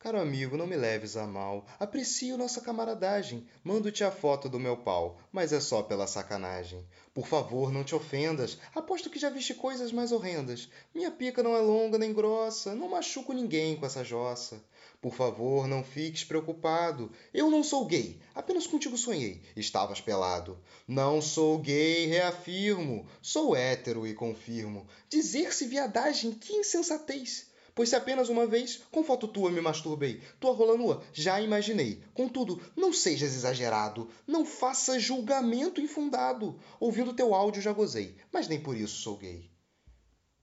Caro amigo, não me leves a mal. Aprecio nossa camaradagem. Mando-te a foto do meu pau, mas é só pela sacanagem. Por favor, não te ofendas. Aposto que já viste coisas mais horrendas. Minha pica não é longa nem grossa. Não machuco ninguém com essa jossa. Por favor, não fiques preocupado. Eu não sou gay. Apenas contigo sonhei. Estavas pelado. Não sou gay, reafirmo. Sou hétero e confirmo. Dizer-se viadagem, que insensatez! Pois se apenas uma vez, com foto tua me masturbei, tua rola nua, já imaginei. Contudo, não sejas exagerado, não faças julgamento infundado. Ouvindo teu áudio já gozei, mas nem por isso sou gay.